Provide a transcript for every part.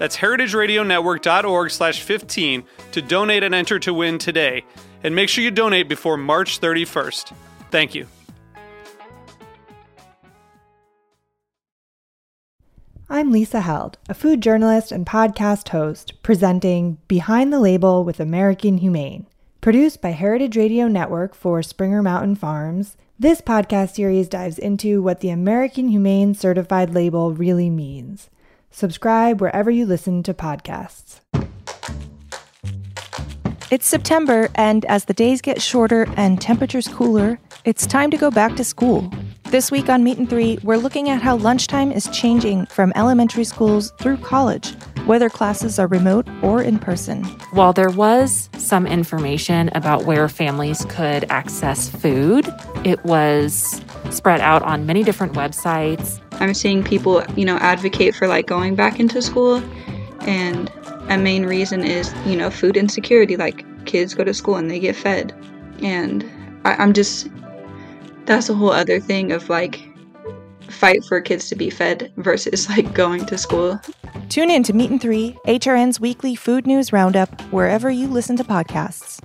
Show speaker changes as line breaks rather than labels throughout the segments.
That's heritageradionetwork.org slash 15 to donate and enter to win today. And make sure you donate before March 31st. Thank you.
I'm Lisa Held, a food journalist and podcast host, presenting Behind the Label with American Humane. Produced by Heritage Radio Network for Springer Mountain Farms, this podcast series dives into what the American Humane Certified label really means. Subscribe wherever you listen to podcasts.
It's September, and as the days get shorter and temperatures cooler, it's time to go back to school. This week on Meat and Three, we're looking at how lunchtime is changing from elementary schools through college, whether classes are remote or in person.
While there was some information about where families could access food, it was spread out on many different websites.
I'm seeing people, you know, advocate for like going back into school and a main reason is, you know, food insecurity. Like kids go to school and they get fed. And I, I'm just that's a whole other thing of like fight for kids to be fed versus like going to school.
Tune in to Meat and Three, HRN's weekly food news roundup, wherever you listen to podcasts.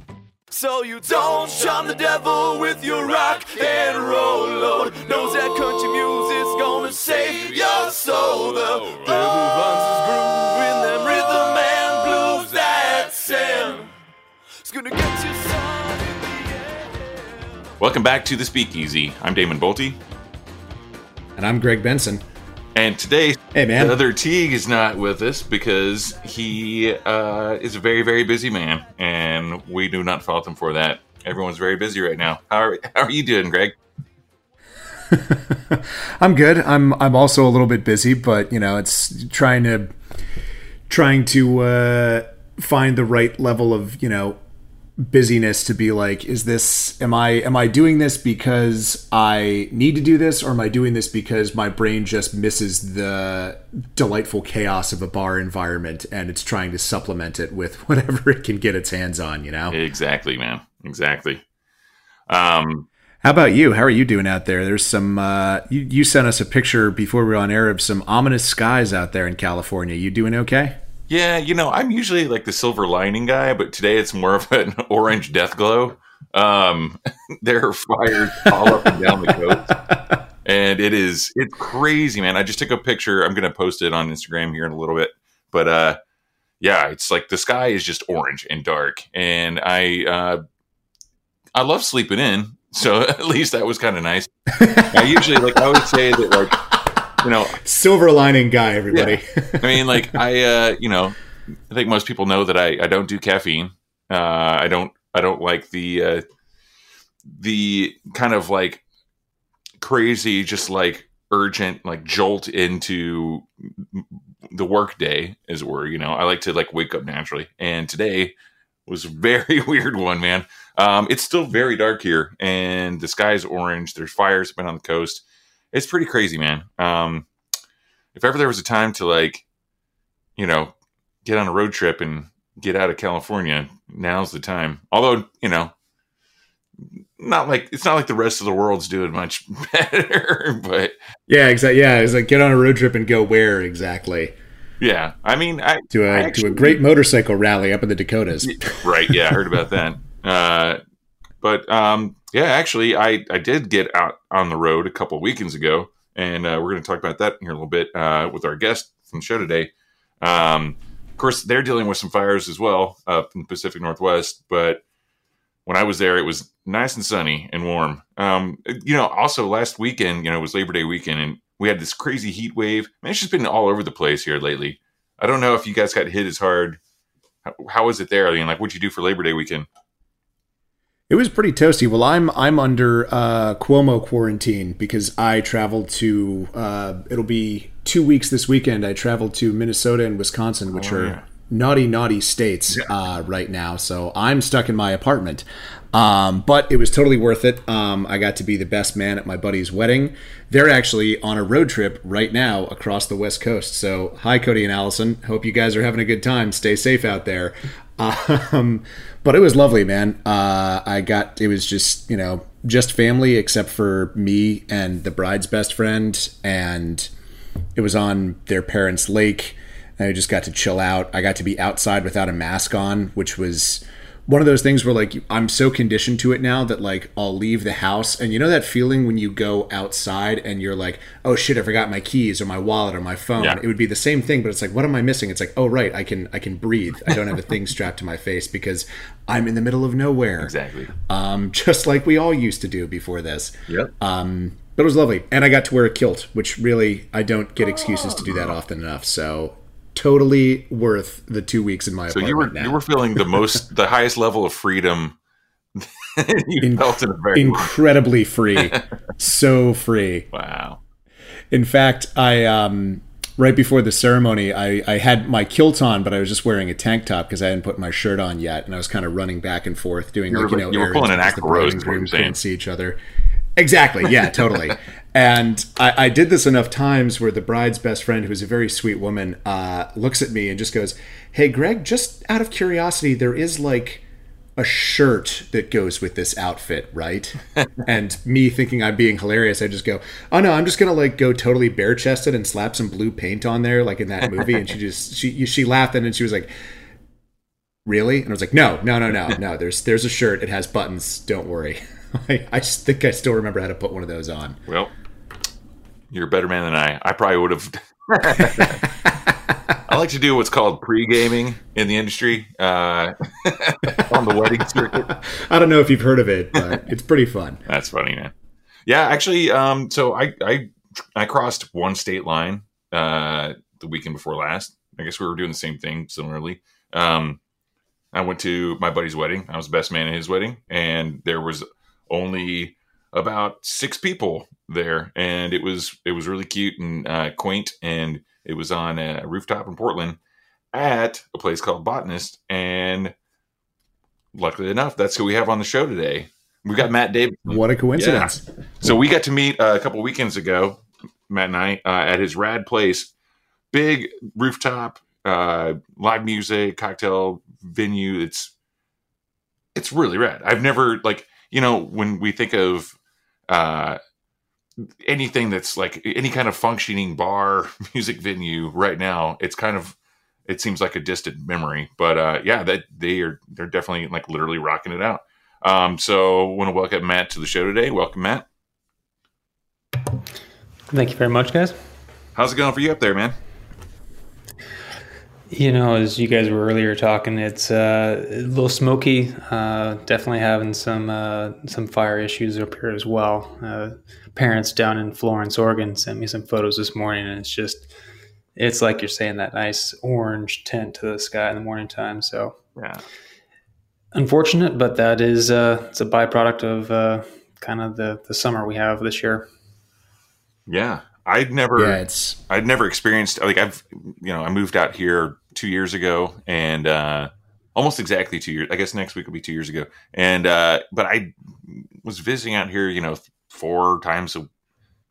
So you don't shun the devil with your rock and roll load. Knows that country music's gonna save your soul. The devil finds his groove in them rhythm and blues that Sam. It's gonna get you some in the end.
Welcome back to the Speakeasy. I'm Damon Boelte,
And I'm Greg Benson.
and today
Hey, man.
the other Teague is not with us because he uh, is a very, very busy man, and we do not fault him for that. Everyone's very busy right now. How are, how are you doing, Greg?
I'm good. I'm I'm also a little bit busy, but you know, it's trying to trying to uh, find the right level of you know busyness to be like is this am i am i doing this because i need to do this or am i doing this because my brain just misses the delightful chaos of a bar environment and it's trying to supplement it with whatever it can get its hands on you know
Exactly, man. Exactly. Um,
How about you? How are you doing out there? There's some. Uh, you, you sent us a picture before we were on air of some ominous skies out there in California. You doing okay?
yeah, you know, I'm usually like the silver lining guy, but today it's more of an orange death glow. Um, there are fires all up and down the coast. and it is it's crazy man i just took a picture i'm gonna post it on instagram here in a little bit but uh yeah it's like the sky is just orange and dark and i uh i love sleeping in so at least that was kind of nice i usually like i would say that like you know
Silver lining guy, everybody.
I mean, like I, uh, you know, I think most people know that I, I don't do caffeine. Uh, I don't, I don't like the, uh, the kind of like crazy, just like urgent, like jolt into the work day, as it were. You know, I like to like wake up naturally, and today was very weird one, man. Um, it's still very dark here, and the sky is orange. There's fires been on the coast. It's pretty crazy, man. Um, if ever there was a time to like, you know, get on a road trip and get out of California, now's the time. Although, you know, not like it's not like the rest of the world's doing much better, but
yeah, exactly. Yeah, it's like get on a road trip and go where exactly?
Yeah, I mean, I
To a
I
to a great motorcycle rally up in the Dakotas.
right yeah i heard about that uh but um yeah actually i i did get out on the road a couple weekends ago and uh, we're going to talk about that here in a little bit uh with our guest from the show today um of course they're dealing with some fires as well up in the pacific northwest but when I was there, it was nice and sunny and warm. Um, you know, also last weekend, you know, it was Labor Day weekend, and we had this crazy heat wave. Man, it's just been all over the place here lately. I don't know if you guys got hit as hard. How, how was it there? I mean, like, what'd you do for Labor Day weekend?
It was pretty toasty. Well, I'm I'm under uh, Cuomo quarantine because I traveled to. Uh, it'll be two weeks this weekend. I traveled to Minnesota and Wisconsin, which
Oh,
are
yeah.
naughty, naughty states uh, right now. So I'm stuck in my apartment. Um, but it was totally worth it. Um, I got to be the best man at my buddy's wedding. They're actually on a road trip right now across the West Coast. So, hi, Cody and Allison. Hope you guys are having a good time. Stay safe out there. Um, but it was lovely, man. Uh, I got, it was just, you know, just family except for me and the bride's best friend. And it was on their parents' lake. And I just got to chill out. I got to be outside without a mask on, which was one of those things where like I'm so conditioned to it now that like I'll leave the house and you know that feeling when you go outside and you're like, oh shit, I forgot my keys or my wallet or my phone.
Yeah.
It would be the same thing, but it's like, what am I missing? It's like, oh right, I can I can breathe. I don't have a thing strapped to my face because I'm in the middle of nowhere.
Exactly.
Um, just like we all used to do before this.
Yep.
Um, but it was lovely, and I got to wear a kilt, which really I don't get excuses to do that often enough. So totally worth the two weeks in my
So you were
now.
you were feeling the most, the highest level of freedom you
In-
felt in a very long
incredibly free, so free.
Wow.
In fact, I um, right before the ceremony, I, I had my kilt on, but I was just wearing a tank top because I hadn't put my shirt on yet, and I was kind of running back and forth doing
You
like you know
you were pulling an Axl Rose,
bride
is
and
you're
groom
saying.
couldn't see each other. Exactly. Yeah. totally. And I, I did this enough times where the bride's best friend, who is a very sweet woman, uh, looks at me and just goes, "Hey, Greg, just out of curiosity, there is like." a shirt that goes with this outfit, right? and me thinking I'm being hilarious, I just go, "Oh no, I'm just gonna like go totally bare chested and slap some blue paint on there, like in that movie." And she just she she laughed and then she was like, "Really?" And I was like, "No, no, no, no, no. There's there's a shirt. It has buttons. Don't worry." I, I think I still remember how to put one of those on.
Well, you're a better man than I. I probably would have. I like to do what's called pre-gaming in the industry uh, on the wedding circuit.
I don't know if you've heard of it, but it's pretty fun.
That's funny, man. Yeah, actually, um, so I I I crossed one state line uh, the weekend before last. I guess we were doing the same thing similarly. Um, I went to my buddy's wedding. I was the best man at his wedding, and there was only about six people there, and it was it was really cute and uh, quaint, and it was on a rooftop in Portland at a place called Botanist, and luckily enough, that's who we have on the show today. We got Matt Davidson.
What a coincidence!
So we got to meet uh, a couple weekends ago, Matt and I, uh, at his rad place. Big rooftop, uh, live music, cocktail venue. It's it's really rad. I've never like you know when we think of uh, anything that's like any kind of functioning bar music venue right now, it's kind of it seems like a distant memory. But uh, yeah, that they are they're definitely like literally rocking it out. Um, so want to welcome Matt to the show today. Welcome, Matt.
Thank you very much, guys.
How's it going for you up there, man?
You know, as you guys were earlier talking, it's uh, a little smoky. Uh, definitely having some uh, some fire issues up here as well. Uh, parents down in Florence, Oregon, sent me some photos this morning, and it's just it's like you're saying that nice orange tint to the sky in the morning time. So
Yeah.
unfortunate, but that is uh, it's a byproduct of uh, kind of the the summer we have this year.
Yeah. I'd never
Yeah, it's
I'd never experienced like I've you know, I moved out here two years ago and uh almost exactly two years I guess next week will be two years ago. And uh but I was visiting out here, you know, four times a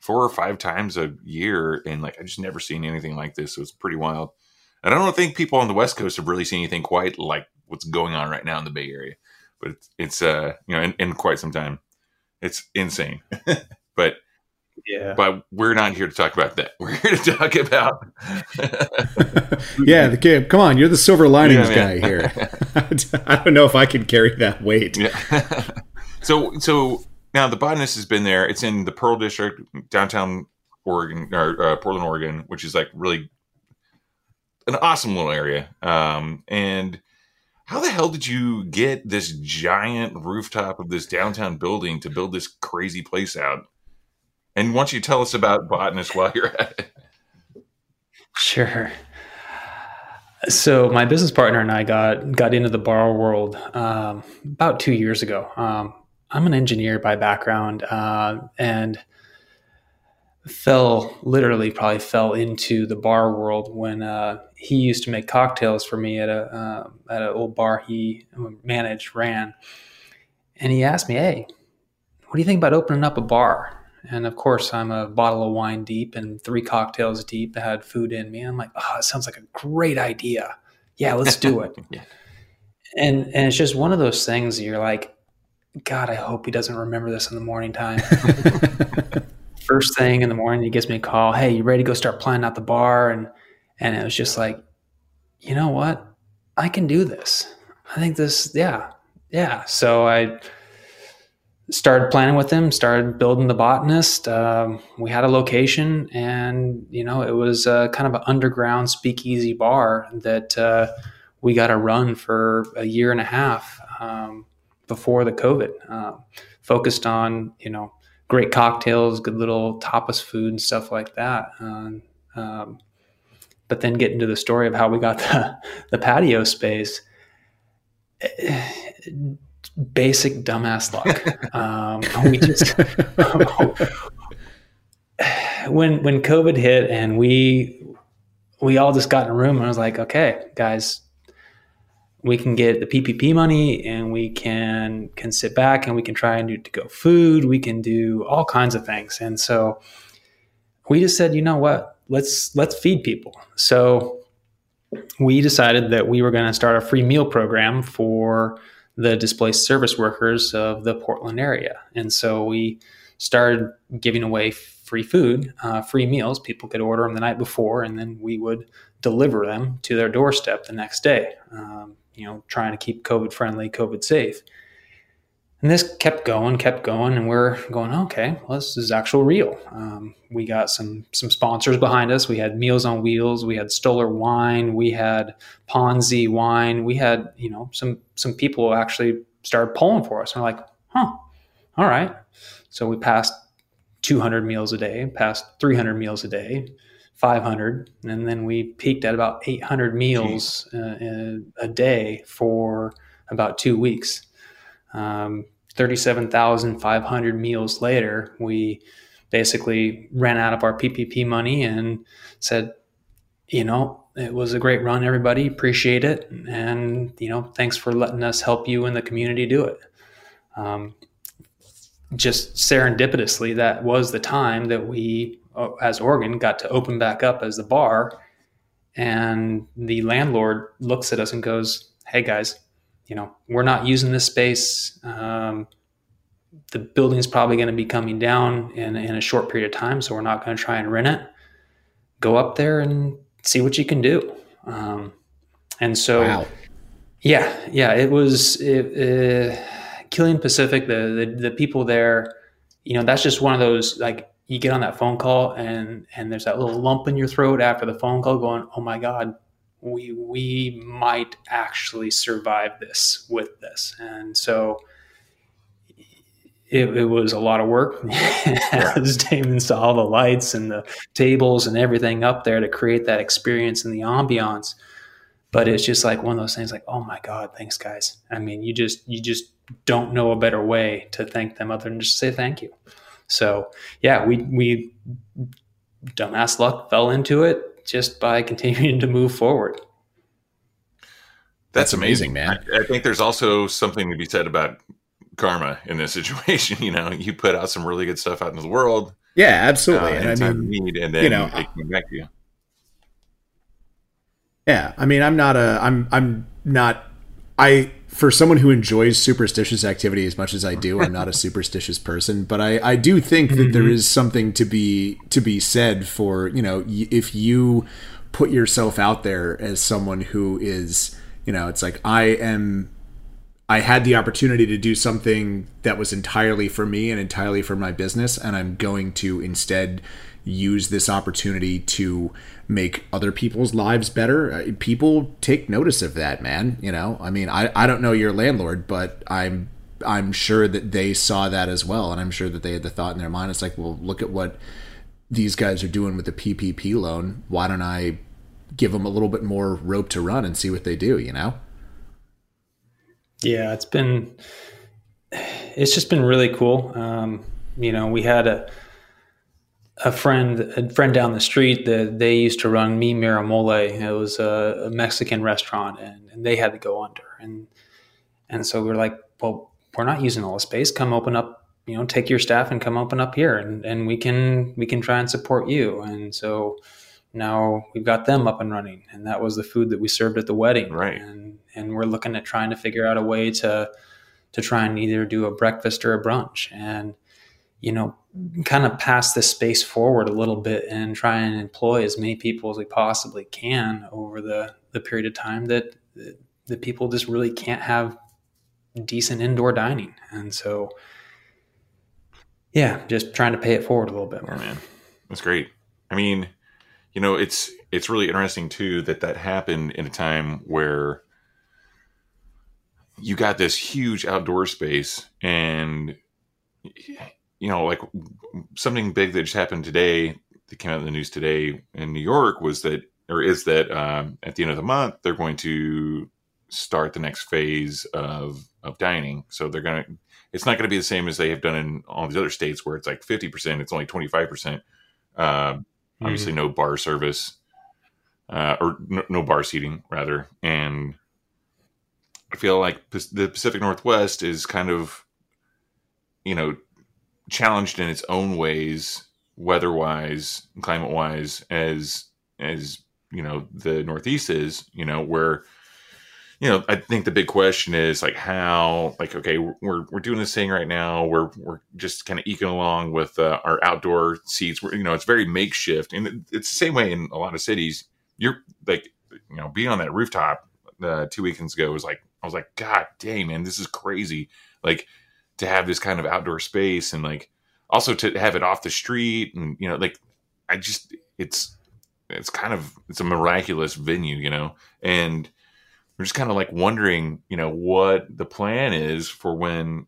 four or five times a year and like I just never seen anything like this. So it's pretty wild. And I don't think people on the West Coast have really seen anything quite like what's going on right now in the Bay Area. But it's, it's uh you know in, in quite some time. It's insane. but
Yeah.
but we're not here to talk about that. We're here to talk about
yeah. The kid, come on, you're the silver linings
Yeah,
guy here. I don't know if I can carry that weight.
yeah. so so now the botanist has been there. It's in the Pearl District, downtown Oregon or uh, Portland, Oregon, which is like really an awesome little area. Um, and how the hell did you get this giant rooftop of this downtown building to build this crazy place out? And don't you tell us about Botanist while you're at it?
Sure. So my business partner and I got got into the bar world um, about two years ago. Um, I'm an engineer by background, uh, and fell literally probably fell into the bar world when uh, he used to make cocktails for me at a uh, at an old bar he managed ran, and he asked me, "Hey, what do you think about opening up a bar?" And of course, I'm a bottle of wine deep and three cocktails deep that had food in me. I'm like, ah, oh, it sounds like a great idea. Yeah, let's do it.
Yeah.
And and it's just one of those things you're like, God, I hope he doesn't remember this in the morning time. First thing in the morning, he gives me a call. Hey, you ready to go start planning out the bar? And and it was just like, you know what? I can do this. I think this, yeah, yeah. So I started planning with him, started building the botanist. Um, we had a location, and you know, it was kind of an underground speakeasy bar that uh, we got to run for a year and a half um, before the COVID. Uh, focused on you know great cocktails, good little tapas food, and stuff like that. Um, but then get into the story of how we got the, the patio space basic dumbass luck. um, we just when when COVID hit and we we all just got in a room and I was like, okay, guys, we can get the PPP money and we can can sit back and we can try and do to go food. We can do all kinds of things. And so we just said, you know what? Let's let's feed people. So we decided that we were going to start a free meal program for the displaced service workers of the Portland area. And so we started giving away free food, uh, free meals. People could order them the night before, and then we would deliver them to their doorstep the next day. Um, you know, trying to keep COVID friendly, COVID safe. And this kept going, kept going, and we're going, okay, well, this is actual real. Um, we got some some sponsors behind us. We had Meals on Wheels, we had Stoller Wine, we had Ponzi Wine, we had you know some some people actually started pulling for us. And we're like, huh, all right. So we passed 200 meals a day, passed 300 meals a day, 500, and then we peaked at about 800 meals uh, a day for about two weeks. Um, 37,500 meals later, we basically ran out of our PPP money and said, you know, it was a great run, everybody. Appreciate it. And, you know, thanks for letting us help you in the community do it. Um, just serendipitously, that was the time that we, uh, as Oregon, got to open back up as the bar. And the landlord looks at us and goes, Hey guys, you know, we're not using this space. Um, the building's probably going to be coming down in, in a short period of time, so we're not going to try and rent it. Go up there and see what you can do. Um, and so, wow. yeah, yeah, it was it, uh, Killian Pacific. The, the the people there, you know, that's just one of those like you get on that phone call and and there's that little lump in your throat after the phone call, going, "Oh my God, we we might actually survive this with this. And so it, it was a lot of work as Damon saw the lights and the tables and everything up there to create that experience and the ambiance. But it's just like one of those things like, oh my God, thanks guys. I mean, you just you just don't know a better way to thank them other than just say thank you. So yeah, we we dumbass luck fell into it just by continuing to move forward.
That's, That's amazing, man. I, I, think there's also something to be said about karma in this situation. You know, you put out some really good stuff out into the world.
Yeah, absolutely. Uh, and I mean,
need, and then you know, it came back to you.
Yeah, I mean, I'm not a, I'm, I'm not, I for someone who enjoys superstitious activity as much as I do, I'm not a superstitious person, but I, I do think that mm-hmm. there is something to be to be said for you know if you put yourself out there as someone who is you know it's like I am I had the opportunity to do something that was entirely for me and entirely for my business, and I'm going to instead use this opportunity to make other people's lives better. Uh, people take notice of that, man. You know, I mean, I, I don't know your landlord, but I'm I'm sure that they saw that as well, and I'm sure that they had the thought in their mind. It's like, well, look at what these guys are doing with the PPP loan. Why don't I give them a little bit more rope to run and see what they do? You know?
Yeah, it's been it's just been really cool. Um, you know, we had a a friend a friend down the street that they used to run Mi Mero Mole. It was a, a Mexican restaurant, and, and, they had to go under. And and so we are like, well, we're not using all the space. Come open up, you know, take your staff and come open up here, and and we can we can try and support you. And so now we've got them up and running, and that was the food that we served at the wedding.
Right.
And and we're looking at trying to figure out a way to to try and either do a breakfast or a brunch, and you know, kind of pass this space forward a little bit and try and employ as many people as we possibly can over the, the period of time that the people just really can't have decent indoor dining. And so, yeah, just trying to pay it forward a little bit more.
Oh, man, that's great. I mean, you know, it's it's really interesting too that that happened in a time where you got this huge outdoor space and you know, like something big that just happened today that came out in the news today in New York was that, or is that um, at the end of the month, they're going to start the next phase of, of dining. So they're going to, it's not going to be the same as they have done in all these other states where it's like 50%, it's only 25%. Uh, mm-hmm. Obviously, no bar service uh, or no, no bar seating, rather. And I feel like the Pacific Northwest is kind of, you know, challenged in its own ways, weather wise, climate wise, as as you know the Northeast is. You know where you know I think the big question is like how like okay we're we're doing this thing right now we're we're just kind of eking along with uh, our outdoor seats. We're, you know it's very makeshift, and it's the same way in a lot of cities. You're like you know being on that rooftop uh, two weekends ago was like I was like God dang man this is crazy like to have this kind of outdoor space and like also to have it off the street and you know like I just it's it's kind of it's a miraculous venue, you know, and we're just kind of like wondering, you know, what the plan is for when.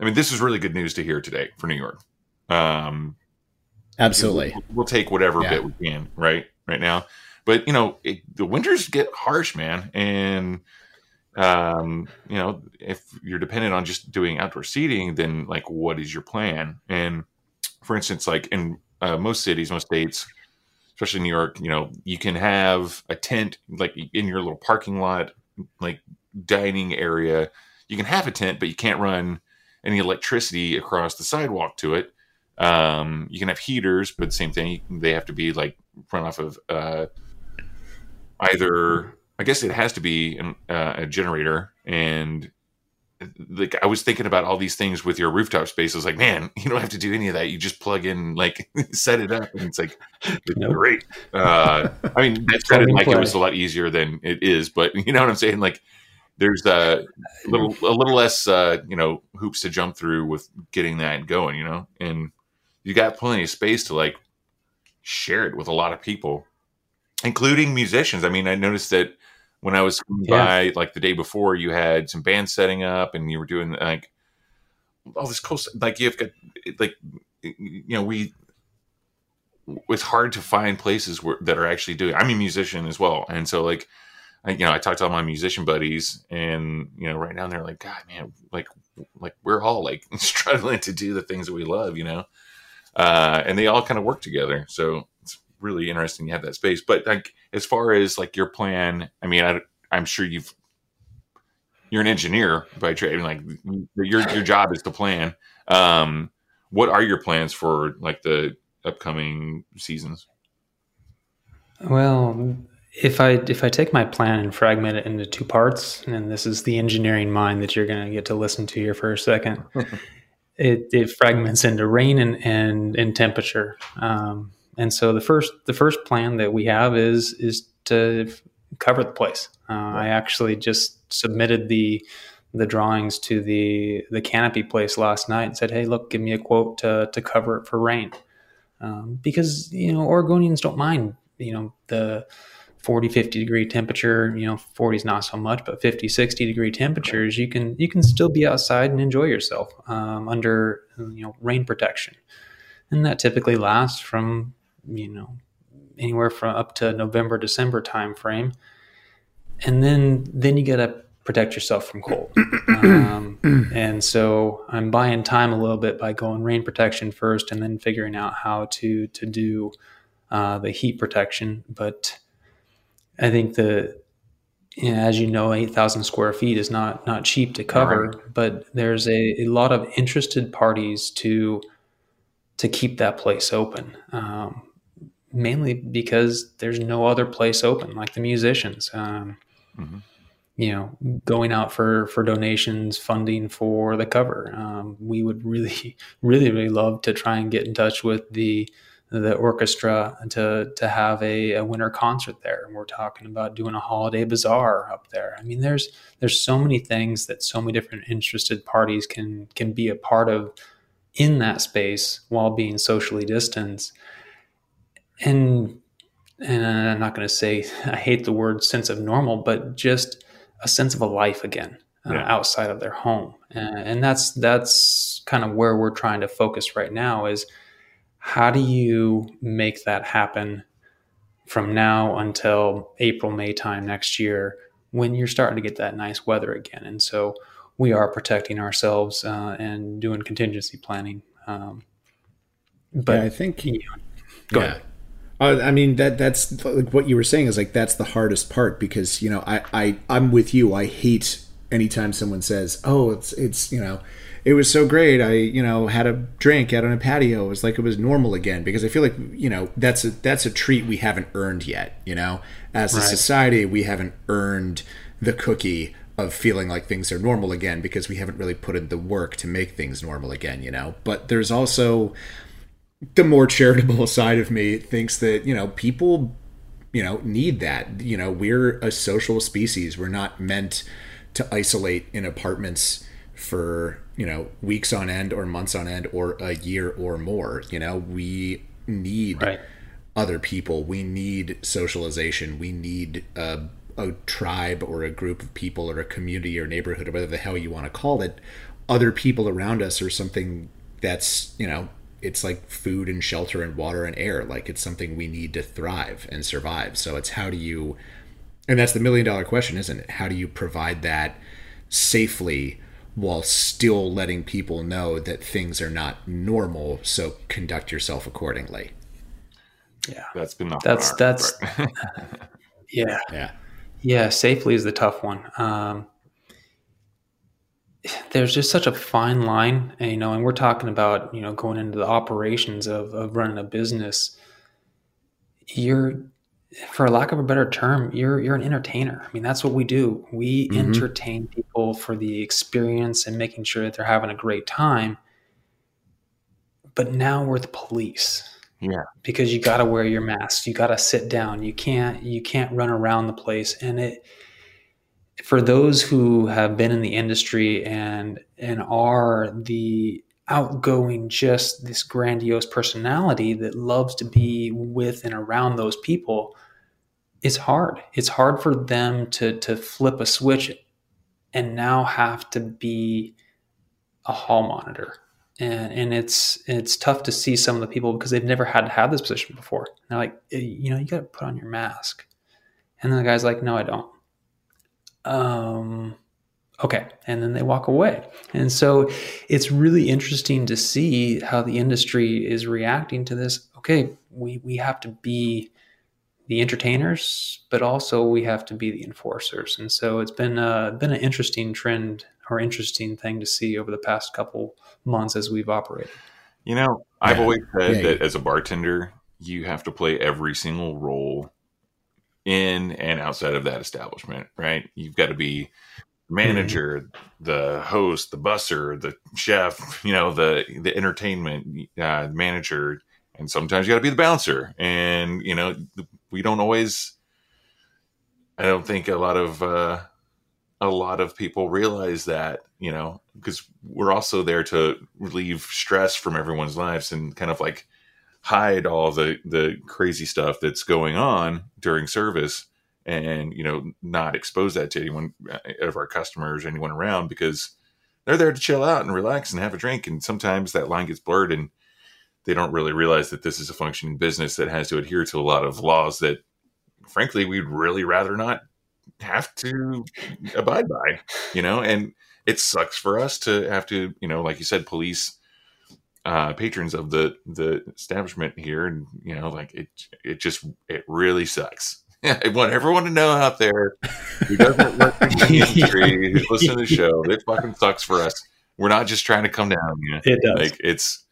I mean, this is really good news to hear today for New York. Um,
Absolutely,
we'll, we'll take whatever yeah. bit we can, right, right now. But you know, it, the winters get harsh, man, and um, you know, if you're dependent on just doing outdoor seating, then like, what is your plan? And for instance, like in uh, most cities, most states, especially New York, you know, you can have a tent like in your little parking lot, like dining area. You can have a tent, but you can't run any electricity across the sidewalk to it. Um, you can have heaters, but same thing. They have to be like run off of uh, either I guess it has to be an, uh, a generator. And like I was thinking about all these things with your rooftop space. I was like, man, you don't have to do any of that. You just plug in, like, set it up, and it's like nope. great. Uh, I mean, that sounded like play. it was a lot easier than it is, but you know what I'm saying? Like, there's a little a little less, uh, you know, hoops to jump through with getting that going. You know, and you got plenty of space to like share it with a lot of people, including musicians. I mean, I noticed that when I was yeah. by like the day before, you had some bands setting up and you were doing like all this cool stuff. Like you've got like you know we it's hard to find places where that are actually doing. I'm a musician as well, and so like I, you know I talked to all my musician buddies, and you know right now they're like, God, man, like like we're all like struggling to do the things that we love, you know, uh, and they all kind of work together. So really interesting you have that space. But like as far as like your plan, I mean, I, I'm sure you've you're an engineer by trade. I mean, like your your job is to plan. Um, what are your plans for like the upcoming seasons?
Well, if I if I take my plan and fragment it into two parts, and this is the engineering mind that you're going to get to listen to here for a second. it, it fragments into rain and and, and temperature. Um, and so the first the first plan that we have is is to cover the place. Uh, I actually just submitted the the drawings to the the canopy place last night and said, "Hey, look, give me a quote to to cover it for rain." um, because you know Oregonians don't mind you know the 40 50 degree temperature you know 40 is not so much but 50 60 degree temperatures you can you can still be outside and enjoy yourself um, under you know rain protection and that typically lasts from you know anywhere from up to november december time frame and then then you got to protect yourself from cold um, and so i'm buying time a little bit by going rain protection first and then figuring out how to to do uh, the heat protection but I think the you know, as you know, eight thousand square feet is not not cheap to cover, right. but there's a, a lot of interested parties to to keep that place open. Um, mainly because there's no other place open, like the musicians. Um, mm-hmm. You know, going out for for donations, funding for the cover. Um, we would really, really, really love to try and get in touch with the the orchestra to to have a, a, winter concert there and we're talking about doing a holiday bazaar up there i mean there's there's so many things that so many different interested parties can can be a part of in that space while being socially distanced and and i'm not going to say i hate the word sense of normal but just a sense of a life again uh, yeah. outside of their home and, and that's that's kind of where we're trying to focus right now is how do you make that happen from now until April, May time next year when you're starting to get that nice weather again? And so we are protecting ourselves uh, and doing contingency planning. Um,
but yeah, I think, you know, go yeah. ahead. Uh, I mean that that's like what you were saying is like that's the hardest part because you know I I I'm with you. I hate anytime someone says, "Oh, it's it's you know." it was so great. I, you know, had a drink out on a patio. It was like it was normal again because I feel like, you know, that's a that's a treat we haven't earned yet, you know. As a society, we haven't earned the cookie of feeling like things are normal again because we haven't really put in the work to make things normal again, you know. But there's also the more charitable side of me thinks that, you know, people you know need that. You know we're a social species. We're not meant to isolate in apartments for you know weeks on end or months on end or a year or more. You know we need right. other people. We need socialization. We need a, a tribe or a group of people or a community or neighborhood or whatever the hell you want to call it. Other people around us or something that's you know it's like food and shelter and water and air like it's something we need to thrive and survive so it's how do you and that's the million dollar question isn't it how do you provide that safely while still letting people know that things are not normal. So conduct yourself accordingly.
Yeah,
that's been the
that's that's yeah
yeah
yeah. Safely is the tough one. Um, there's just such a fine line, you know, and we're talking about you know going into the operations of of running a business. You're for lack of a better term, you're you're an entertainer. I mean, that's what we do. We mm-hmm. entertain people for the experience and making sure that they're having a great time. But now we're the police.
Yeah.
Because you got to wear your mask. You got to sit down. You can't you can't run around the place and it for those who have been in the industry and and are the outgoing just this grandiose personality that loves to be with and around those people it's hard. It's hard for them to to flip a switch and now have to be a hall monitor. And and it's it's tough to see some of the people because they've never had to have this position before. they're like, eh, you know, you got to put on your mask. And then the guy's like, no, I don't. Um, okay. And then they walk away. And so it's really interesting to see how the industry is reacting to this. Okay, we we have to be the entertainers, but also we have to be the enforcers. And so it's been uh, been an interesting trend or interesting thing to see over the past couple months as we've operated.
You know, I've yeah. always said yeah. that as a bartender, you have to play every single role in and outside of that establishment, right? You've got to be manager, mm-hmm. the host, the busser, the chef, you know, the the entertainment uh, manager, and sometimes you got to be the bouncer. And you know, we don't always. I don't think a lot of uh, a lot of people realize that you know because we're also there to relieve stress from everyone's lives and kind of like hide all the the crazy stuff that's going on during service and you know not expose that to anyone uh, of our customers anyone around because they're there to chill out and relax and have a drink. And sometimes that line gets blurred and they don't really realize that this is a functioning business that has to adhere to a lot of laws that frankly we'd really rather not have to abide by you know? And it sucks for us to have to you know like you said police uh, patrons of the the establishment here, and you know, like it it just it really sucks. I want everyone to know out there who doesn't work in the industry, who's listening to the show, it fucking sucks for us. We're not just trying to come down. You know?
It does.
Like it's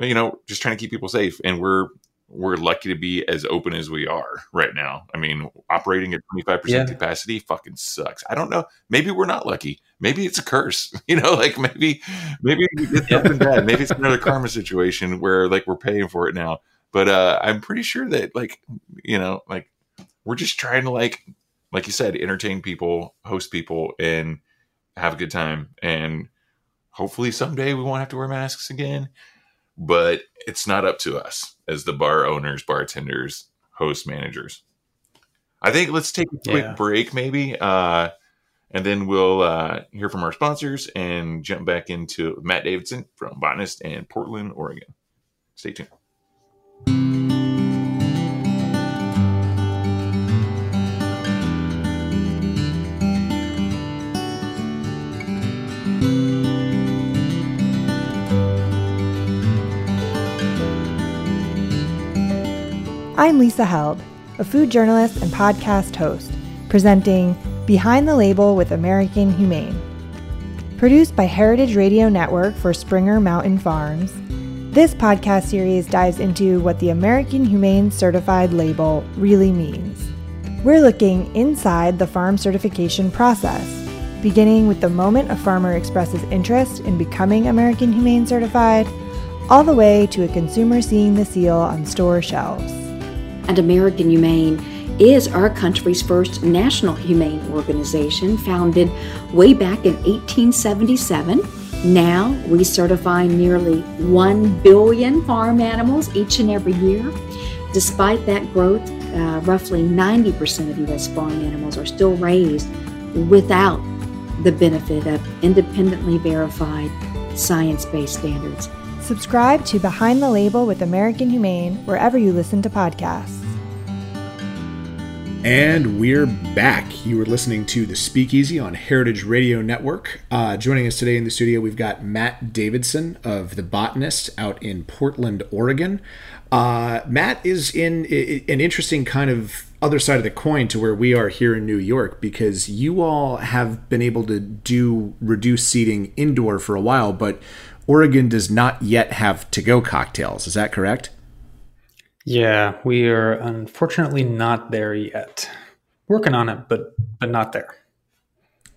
you know just trying to keep people safe, and we're we're lucky to be as open as we are right now. I mean, operating at 25%
Yeah.
capacity fucking sucks. I don't know. Maybe we're not lucky. Maybe it's a curse. You know, like maybe maybe it's something bad. Maybe it's another karma situation where like we're paying for it now. But uh I'm pretty sure that like you know, like we're just trying to like like you said, entertain people, host people and have a good time and hopefully someday we won't have to wear masks again but it's not up to us as the bar owners, bartenders, host managers. I think let's take a quick
Yeah.
break, maybe, uh, and then we'll uh, hear from our sponsors and jump back into Matt Davidson from Botanist and Portland, Oregon. Stay tuned.
I'm Lisa Held, a food journalist and podcast host, presenting Behind the Label with American Humane. Produced by Heritage Radio Network for Springer Mountain Farms, this podcast series dives into what the American Humane Certified label really means. We're looking inside the farm certification process, beginning with the moment a farmer expresses interest in becoming American Humane Certified, all the way to a consumer seeing the seal on store shelves.
And American Humane is our country's first national humane organization, founded way back in 1877. Now we certify nearly 1 billion farm animals each and every year. Despite that growth, uh, roughly 90% of U.S. farm animals are still raised without the benefit of independently verified science based standards.
Subscribe to Behind the Label with American Humane wherever you listen to podcasts.
And we're back. You were listening to the Speakeasy on Heritage Radio Network. Uh, joining us today in the studio, we've got Matt Davidson of The Botanist out in Portland, Oregon. Uh, Matt is in an interesting kind of other side of the coin to where we are here in New York because you all have been able to do reduced seating indoor for a while, but Oregon does not yet have to go cocktails. Is that correct?
Yeah, we are unfortunately not there yet. Working on it, but but not there.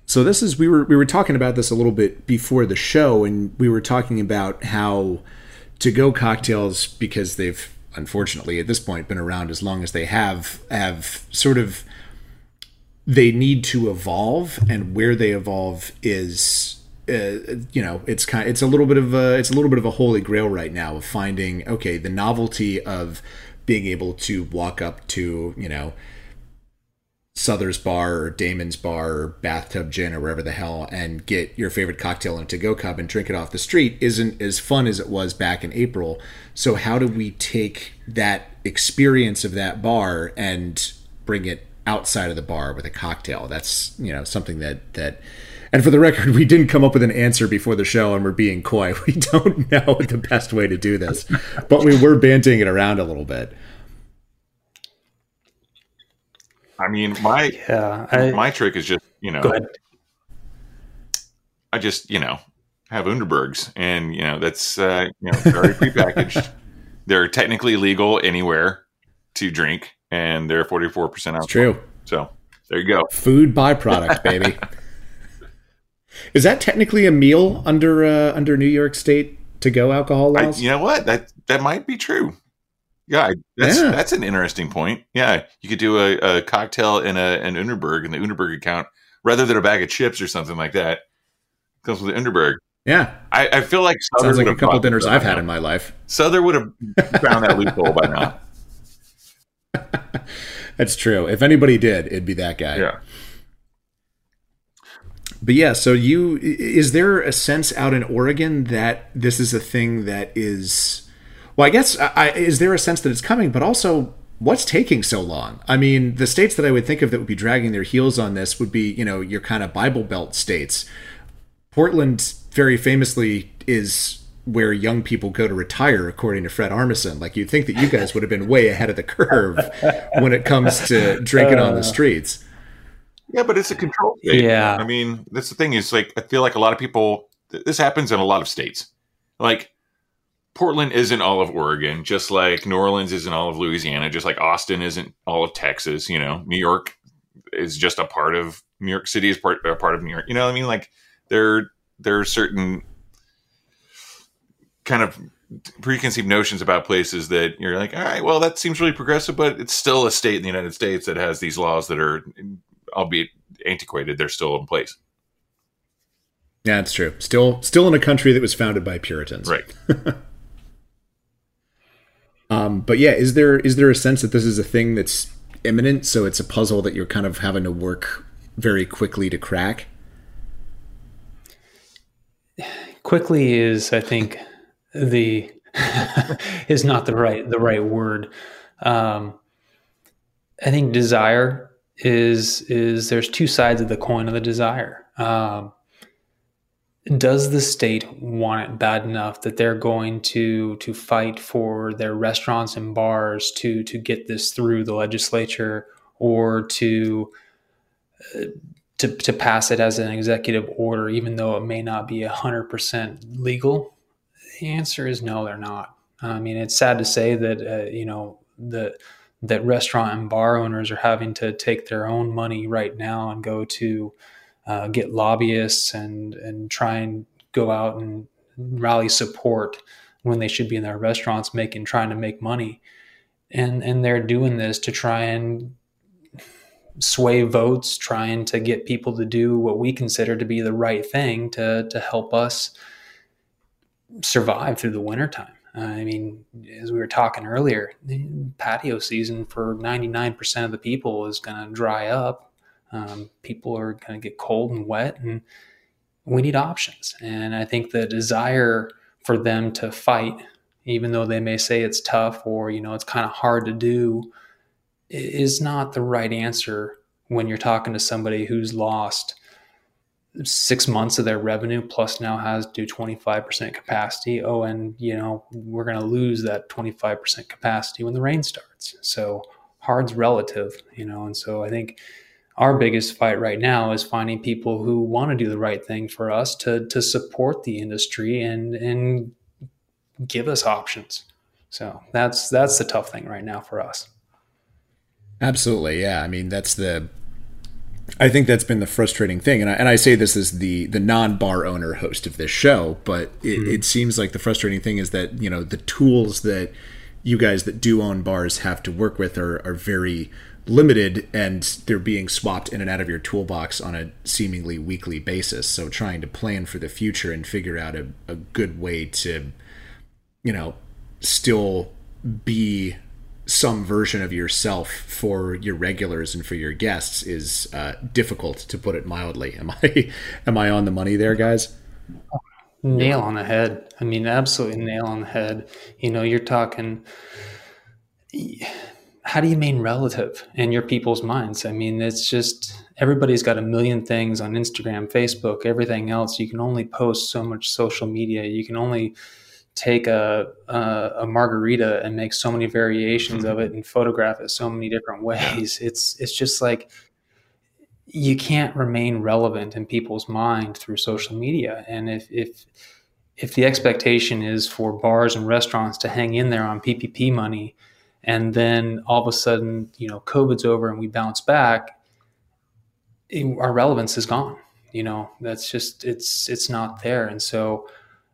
So this is we were we were talking about this a little bit before the show, and we were talking about how to go cocktails because they've unfortunately at this point been around as long as they have have sort of they need to evolve, and where they evolve is. Uh, you know, it's kind. Of, It's a little bit of a. It's a little bit of a holy grail right now of finding okay the novelty of being able to walk up to you know Sother's Bar or Damon's Bar or Bathtub Gin or wherever the hell and get your favorite cocktail in a to-go cup and drink it off the street isn't as fun as it was back in April. So how do we take that experience of that bar and bring it outside of the bar with a cocktail? That's, you know, something that that and for the record, we didn't come up with an answer before the show and we're being coy. We don't know the best way to do this. But we were banting it around a little bit.
I mean, my
Yeah, I,
my trick is just you know
go ahead.
I just, you know, have Underbergs, and you know that's uh, you know very prepackaged. they're technically legal anywhere to drink, and they're forty four percent
It's
alcohol.
true.
So there you go.
Food byproduct, baby. Is that technically a meal under uh, under New York State to go alcohol
I,
laws?
you know what? That that might be true. Yeah, that's
Yeah.
that's an interesting point. Yeah, you could do a, a cocktail in a an Underberg, in the Underberg account rather than a bag of chips or something like that comes with the Underberg.
Yeah,
I, I feel like Sother
sounds like a couple dinners I've had
now.
in my life.
Sother would have found that loophole by now.
That's true. If anybody did, it'd be that guy.
Yeah.
But yeah, so you is there a sense out in Oregon that this is a thing that is well, I guess I, is there a sense that it's coming, but also what's taking so long? I mean, the states that I would think of that would be dragging their heels on this would be, you know, your kind of Bible Belt states. Portland very famously is where young people go to retire, according to Fred Armisen. Like you'd think that you guys would have been way ahead of the curve when it comes to drinking on the uh. streets.
Yeah, but it's a control state.
Yeah.
I mean, that's the thing is like I feel like a lot of people this happens in a lot of states. Like Portland isn't all of Oregon, just like New Orleans isn't all of Louisiana, just like Austin isn't all of Texas, you know. New York is just a part of New York City is part a part of New York. You know what I mean? Like there there are certain kind of preconceived notions about places that you're like, all right, well, that seems really progressive, but it's still a state in the United States that has these laws that are, albeit antiquated, they're still in place.
Yeah, it's true. Still, still in a country that was founded by Puritans.
Right.
Um, but yeah, is there is there a sense that this is a thing that's imminent? So it's a puzzle that you're kind of having to work very quickly to crack.
quickly is i think the is not the right the right word um i think desire is is there's two sides of the coin of the desire um does the state want it bad enough that they're going to to fight for their restaurants and bars to to get this through the legislature or to to, to pass it as an executive order, even though it may not be 100% legal? The answer is no, they're not. I mean, it's sad to say that, uh, you know, that, that restaurant and bar owners are having to take their own money right now and go to uh, get lobbyists and, and try and go out and rally support when they should be in their restaurants making, trying to make money. And, and they're doing this to try and sway votes, trying to get people to do what we consider to be the right thing to to help us survive through the wintertime. Uh, I mean, as we were talking earlier, patio season for 99% of the people is going to dry up. Um, people are going to get cold and wet, and we need options. And I think the desire for them to fight, even though they may say it's tough or, you know, it's kind of hard to do, is not the right answer when you're talking to somebody who's lost six months of their revenue plus now has to do 25% capacity oh and you know we're going to lose that 25% capacity when the rain starts so hard's relative you know and so i think our biggest fight right now is finding people who want to do the right thing for us to to support the industry and and give us options so that's that's the tough thing right now for us
Absolutely, yeah. I mean, that's the. I think that's been the frustrating thing, and I, and I say this as the the non bar owner host of this show, but it, mm-hmm. it seems like the frustrating thing is that you know the tools that you guys that do own bars have to work with are are very limited, and they're being swapped in and out of your toolbox on a seemingly weekly basis. So trying to plan for the future and figure out a, a good way to, you know, still be some version of yourself for your regulars and for your guests is uh, difficult to put it mildly. Am I am I on the money there, guys?
Nail on the head. I mean, absolutely nail on the head. You know, you're talking. How do you mean relative in your people's minds? I mean, it's just everybody's got a million things on Instagram, Facebook, everything else. You can only post so much social media. You can only take a, a, a margarita and make so many variations of mm-hmm. it and photograph it so many different ways. It's it's just like you can't remain relevant in people's mind through social media. And if if if the expectation is for bars and restaurants to hang in there on PPP money, and then all of a sudden, you know, COVID's over and we bounce back, it- our relevance is gone. You know, that's just it's it's not there. And so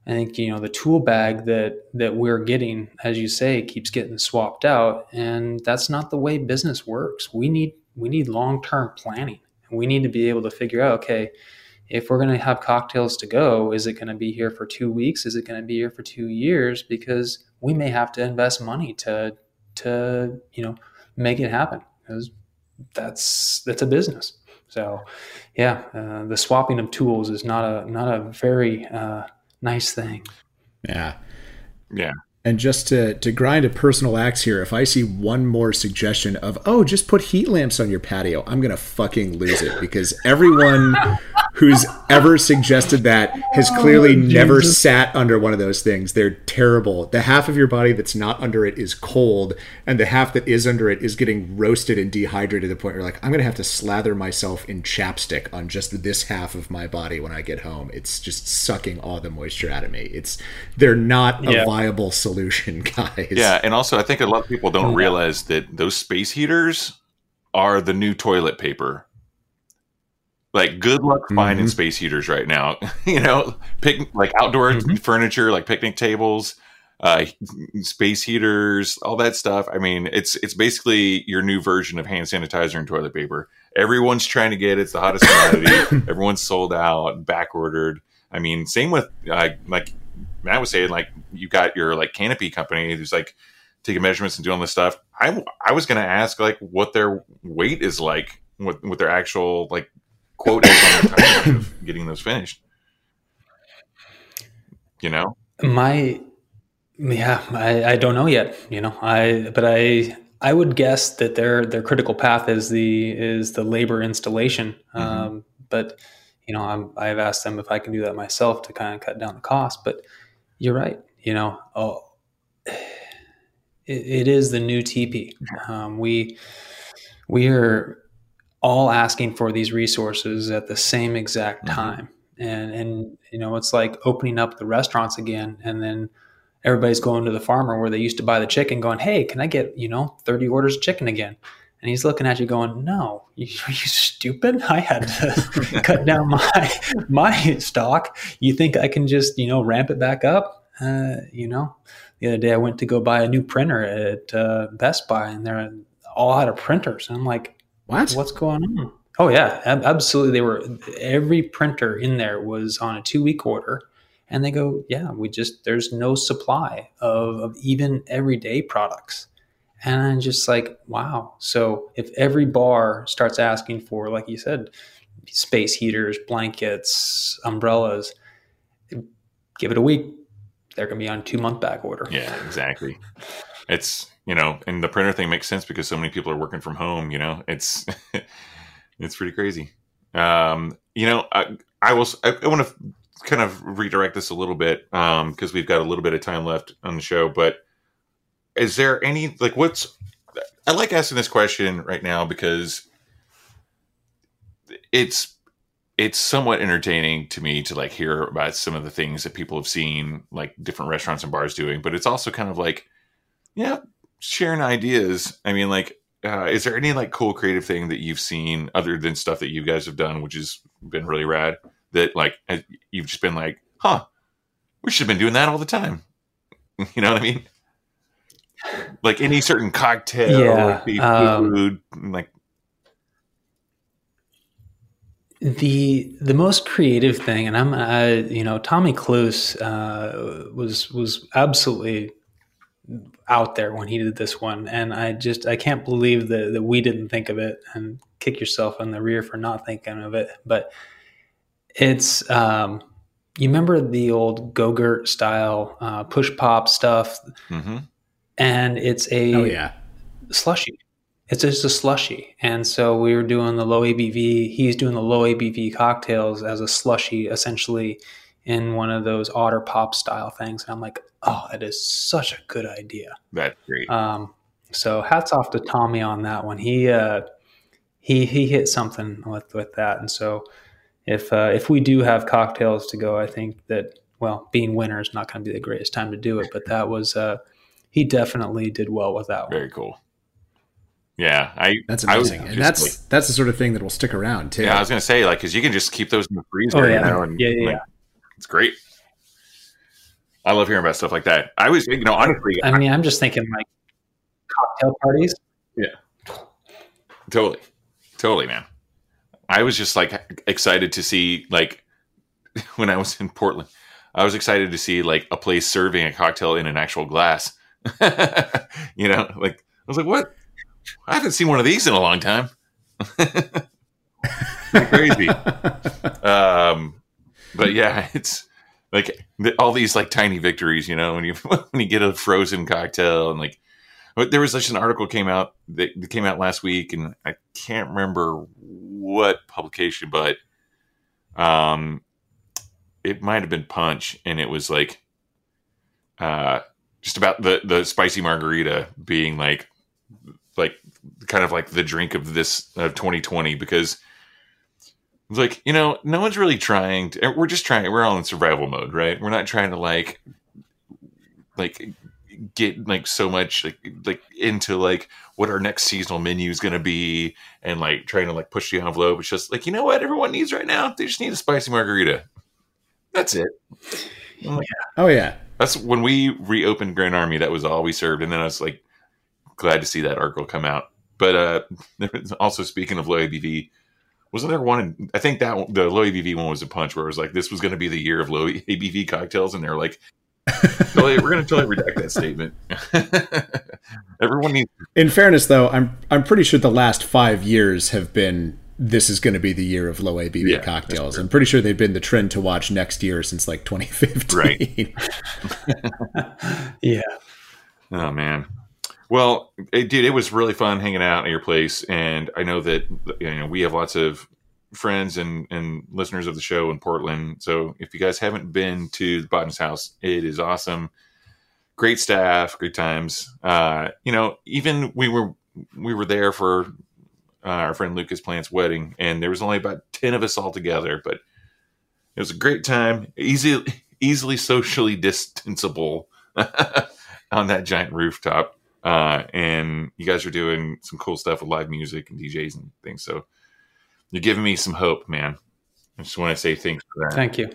I think you know the tool bag that that we're getting, as you say, keeps getting swapped out, and that's not the way business works. We need we need long term planning. We need to be able to figure out, okay, if we're going to have cocktails to go, is it going to be here for two weeks? Is it going to be here for two years? Because we may have to invest money to to you know make it happen because that's that's a business. So, yeah, uh, the swapping of tools is not a not a very uh, nice thing.
Yeah.
Yeah.
And just to, to grind a personal axe here, if I see one more suggestion of, oh, just put heat lamps on your patio, I'm going to fucking lose it because everyone who's ever suggested that has oh, clearly never sat under one of those things. They're terrible. The half of your body that's not under it is cold, and the half that is under it is getting roasted and dehydrated to the point where you're like, I'm going to have to slather myself in chapstick on just this half of my body when I get home. It's just sucking all the moisture out of me. It's they're not a
Yeah.
viable solution, guys.
Yeah, and also I think a lot of people don't realize that those space heaters are the new toilet paper. Like, good luck finding
Mhm.
space heaters right now. you know, pick like outdoor furniture, like picnic tables, uh, space heaters, all that stuff. I mean, it's it's basically your new version of hand sanitizer and toilet paper. Everyone's trying to get it. It's the hottest commodity. Everyone's sold out, back ordered. I mean, same with uh, like Matt was saying, like you got your like canopy company who's like taking measurements and doing this stuff. I I was gonna ask like what their weight is like, what what their actual like quote is on the time of getting those finished. You know,
My, yeah, I, I don't know yet. You know, I but I I would guess that their their critical path is the is the labor installation. Um, but you know, I'm, I've asked them if I can do that myself to kind of cut down the cost. But you're right. You know, oh, it, it is the new TP. Um, we we are all asking for these resources at the same exact time. And and you know it's like opening up the restaurants again and then everybody's going to the farmer where they used to buy the chicken going hey can i get you know 30 orders of chicken again? And he's looking at you going no you, are you stupid. I had to cut down my my stock. You think i can just you know ramp it back up? Uh, you know the other day i went to go buy a new printer at uh, best buy and they're all out of printers. And i'm like
What?
what's going on? Oh yeah ab- absolutely. They were every printer in there was on a two week order and they go yeah we just there's no supply of, of even everyday products. And i'm just like wow. So if every bar starts asking for like you said space heaters blankets umbrellas give it a week they're going to be on two month back order.
Yeah, exactly. It's you know, and the printer thing makes sense because so many people are working from home. You know, it's it's pretty crazy. Um, you know, I, I will. I, I want to kind of redirect this a little bit because we've got a little bit of time left on the show. But is there any like what's? I like asking this question right now because it's it's somewhat entertaining to me to like hear about some of the things that people have seen like different restaurants and bars doing but it's also kind of like yeah sharing ideas i mean like uh, is there any like cool creative thing that you've seen other than stuff that you guys have done which has been really rad that like you've just been like huh we should have been doing that all the time. You know what i mean? Like any certain cocktail
Yeah,
or
um,
food like
the the most creative thing, and I'm uh, you know Tommy Klus uh, was was absolutely out there when he did this one, and I just I can't believe that that we didn't think of it and kick yourself in the rear for not thinking of it. But it's um, you remember the old Go-Gurt style uh, push pop stuff,
mhm.
and it's a
Oh yeah.
slushy. It's just a slushy. And so we were doing the low ABV. He's doing the low ABV cocktails as a slushy, essentially in one of those otter pop style things. And I'm like, oh, that is such a good idea.
that's great
Um, so hats off to Tommy on that one. He uh, he he hit something with with that. And so if uh, if we do have cocktails to go, I think that well, being winter is not going to be the greatest time to do it. But that was uh, he definitely did well with that one.
very cool yeah i
That's
I
amazing. and that's
like-
that's the sort of thing that will stick around too.
Yeah, I was gonna say like because you can just keep those in the freezer.
Oh,
you
yeah.
know, and,
Yeah, yeah,
like,
yeah.
it's great. I love hearing about stuff like that. I was, you know, honestly,
I mean, I'm just thinking like cocktail parties. Yeah.
Totally, totally, man. I was just like excited to see like when I was in Portland, I was excited to see like a place serving a cocktail in an actual glass. you know, like I was like, what? I haven't seen one of these in a long time. crazy. um, but yeah, it's like the, all these like tiny victories, you know, when you when you get a frozen cocktail and like there was just an article came out that, that came out last week, and I can't remember what publication, but um, it might have been Punch, and it was like uh, just about the the spicy margarita being like like kind of like the drink of this of 2020 because it's like you know no one's really trying to, we're just trying we're all in survival mode right? We're not trying to like like get like so much like like into like what our next seasonal menu is going to be and like trying to like push the envelope. It's just like you know what everyone needs right now? They just need a spicy margarita. That's it.
Like, oh yeah.
That's when we reopened grand army that was all we served. And then i was like glad to see that article come out. But uh also speaking of low abv wasn't there one? In, I think that the low ABV one was a punch where it was like this was going to be the year of low ABV cocktails, and they're like, totally, we're going to totally redact that statement. Everyone needs.
In fairness, though, I'm I'm pretty sure the last five years have been this is going to be the year of low ABV yeah, cocktails. I'm pretty sure they've been the trend to watch next year since like 2015.
Right.
yeah.
Oh man. Well, it, dude, it was really fun hanging out at your place, and I know that you know we have lots of friends and and listeners of the show in Portland. So if you guys haven't been to the Botanist House, it is awesome. Great staff, great times. Uh, you know, even we were we were there for uh, our friend Lucas Plant's wedding, and there was only about ten of us all together, but it was a great time. Easy, easily socially distanceable on that giant rooftop. Uh, and you guys are doing some cool stuff with live music and DJs and things. So you're giving me some hope, man. I just want to say thanks for that.
Thank you.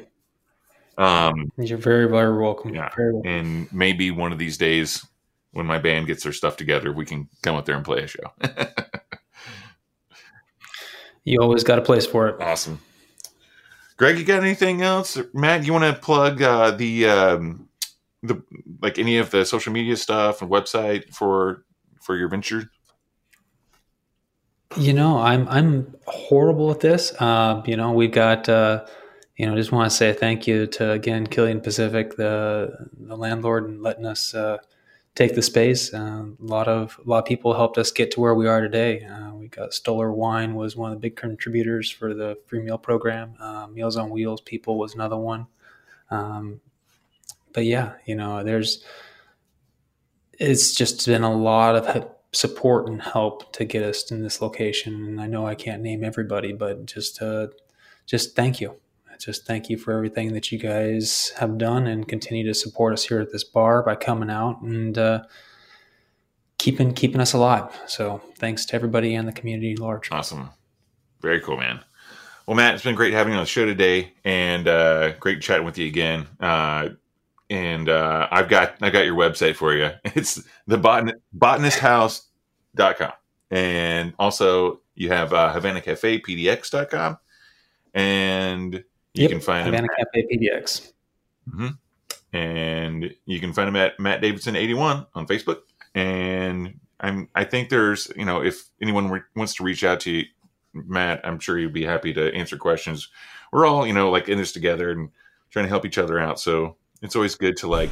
Um,
you're very, very welcome.
Yeah.
Very welcome.
And maybe one of these days when my band gets their stuff together, we can come up there and play a show.
you always got a place for it.
Awesome. Greg, you got anything else? Matt, you want to plug uh, the um, the like any of the social media stuff and website for for your venture?
You know, I'm I'm horrible at this. Uh, you know, we've got uh, you know, just want to say thank you to again Killian Pacific, the the landlord, and letting us uh, take the space. Uh, a lot of a lot of people helped us get to where we are today. Uh, we got Stoller Wine was one of the big contributors for the free meal program. Uh, Meals on Wheels people was another one. Um, but yeah, you know, there's it's just been a lot of support and help to get us in this location. And I know I can't name everybody, but just uh, just thank you. Just thank you for everything that you guys have done and continue to support us here at this bar by coming out and uh, keeping keeping us alive. So thanks to everybody and the community large.
Awesome, very cool, man. Well, Matt, it's been great having you on the show today, and uh, great chatting with you again. Uh, and uh, I've got I got your website for you. It's the botan- botanisthouse.com. And also you have uh, Havana Cafe PDX.com. And you
yep,
can find
Havana Cafe PDX.
Mm-hmm. And you can find him at Matt Davidson 81 on Facebook. And I'm I think there's you know if anyone re- wants to reach out to you, Matt, I'm sure you'd be happy to answer questions. We're all you know like in this together and trying to help each other out. So it's always good to like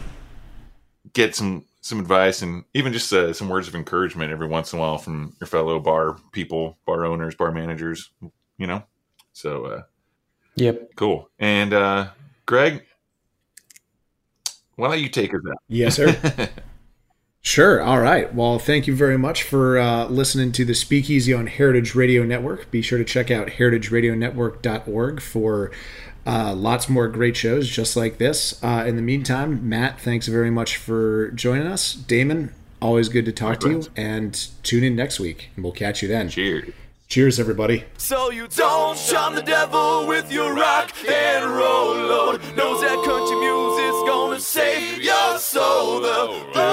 get some some advice and even just uh, some words of encouragement every once in a while from your fellow bar people, bar owners, bar managers. You know, so uh,
yep,
cool. And uh, Greg, why don't you take us out?
Yes, sir. Sure. All right. Well, thank you very much for uh, listening to the Speakeasy on Heritage Radio Network. Be sure to check out heritageradionetwork.org for uh, lots more great shows just like this. Uh, in the meantime, Matt, thanks very much for joining us. Damon, always good to talk to you. And tune in next week, and we'll catch you then.
Cheers.
Cheers, everybody.
So you don't charm the devil with your rock and roll load. Knows that country music's gonna save your soul. The, the